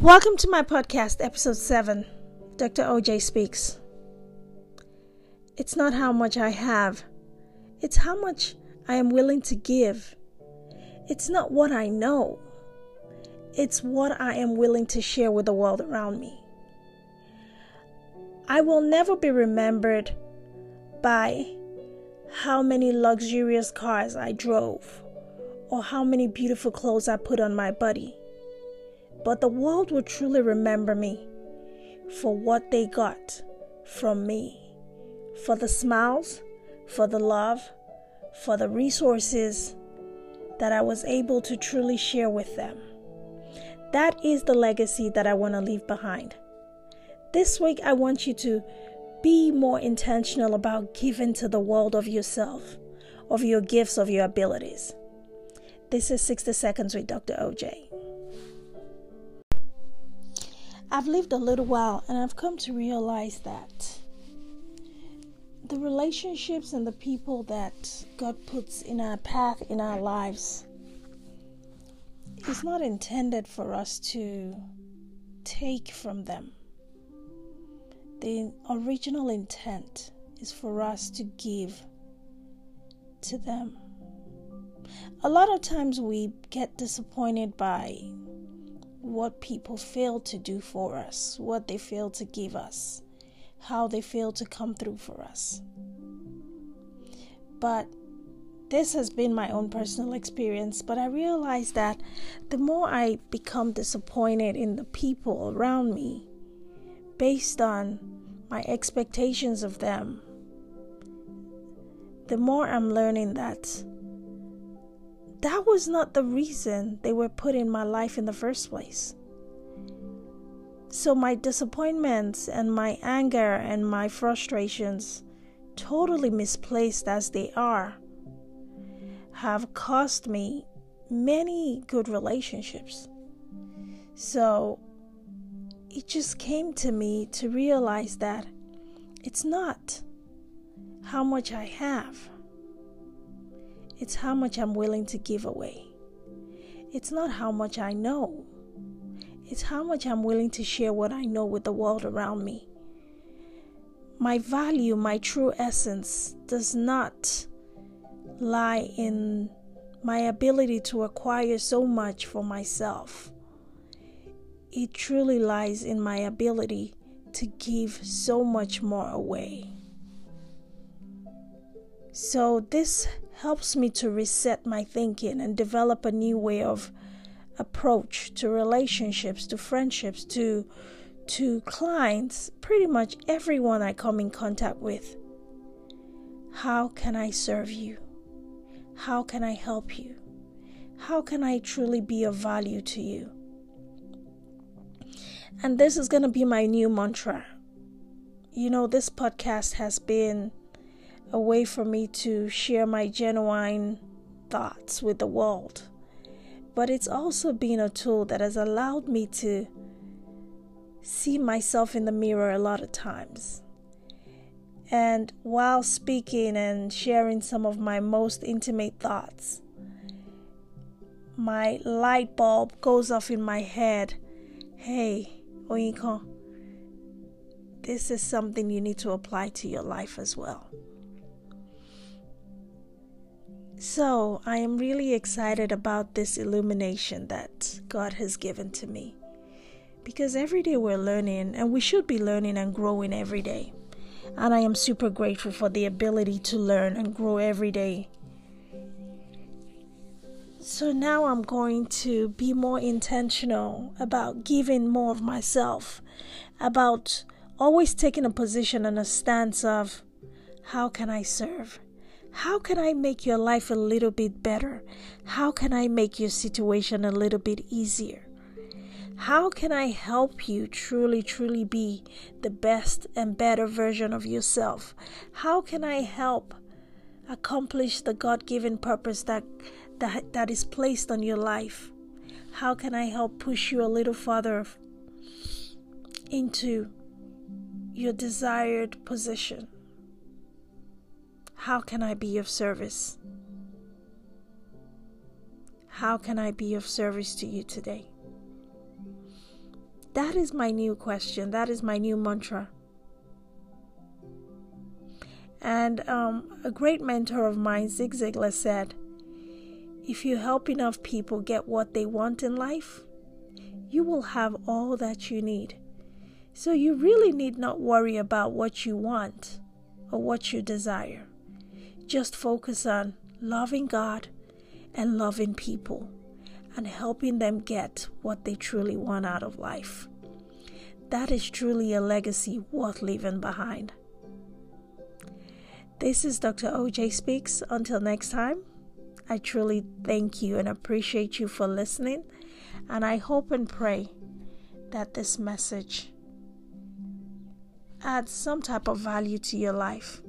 Welcome to my podcast, episode 7 Dr. OJ Speaks. It's not how much I have, it's how much I am willing to give. It's not what I know, it's what I am willing to share with the world around me. I will never be remembered by how many luxurious cars I drove or how many beautiful clothes I put on my body. But the world will truly remember me for what they got from me, for the smiles, for the love, for the resources that I was able to truly share with them. That is the legacy that I want to leave behind. This week, I want you to be more intentional about giving to the world of yourself, of your gifts, of your abilities. This is 60 Seconds with Dr. OJ. I've lived a little while and I've come to realize that the relationships and the people that God puts in our path in our lives is not intended for us to take from them. The original intent is for us to give to them. A lot of times we get disappointed by what people fail to do for us, what they fail to give us, how they fail to come through for us. But this has been my own personal experience, but I realize that the more I become disappointed in the people around me based on my expectations of them, the more I'm learning that that was not the reason they were put in my life in the first place. So, my disappointments and my anger and my frustrations, totally misplaced as they are, have cost me many good relationships. So, it just came to me to realize that it's not how much I have it's how much I'm willing to give away. It's not how much I know, it's how much I'm willing to share what I know with the world around me. My value, my true essence, does not lie in my ability to acquire so much for myself. It truly lies in my ability to give so much more away. So, this helps me to reset my thinking and develop a new way of approach to relationships, to friendships, to to clients, pretty much everyone I come in contact with. How can I serve you? How can I help you? How can I truly be of value to you? And this is going to be my new mantra. You know, this podcast has been a way for me to share my genuine thoughts with the world. But it's also been a tool that has allowed me to see myself in the mirror a lot of times. And while speaking and sharing some of my most intimate thoughts, my light bulb goes off in my head. Hey, Oyinkan, this is something you need to apply to your life as well. So, I am really excited about this illumination that God has given to me. Because every day we're learning, and we should be learning and growing every day. And I am super grateful for the ability to learn and grow every day. So now I'm going to be more intentional about giving more of myself, about always taking a position and a stance of how can I serve? How can I make your life a little bit better? How can I make your situation a little bit easier? How can I help you truly, truly be the best and better version of yourself? How can I help accomplish the God given purpose that, that, that is placed on your life? How can I help push you a little further into your desired position? How can I be of service? How can I be of service to you today? That is my new question. That is my new mantra. And um, a great mentor of mine, Zig Ziglar, said, If you help enough people get what they want in life, you will have all that you need. So you really need not worry about what you want or what you desire. Just focus on loving God and loving people and helping them get what they truly want out of life. That is truly a legacy worth leaving behind. This is Dr. OJ Speaks. Until next time, I truly thank you and appreciate you for listening. And I hope and pray that this message adds some type of value to your life.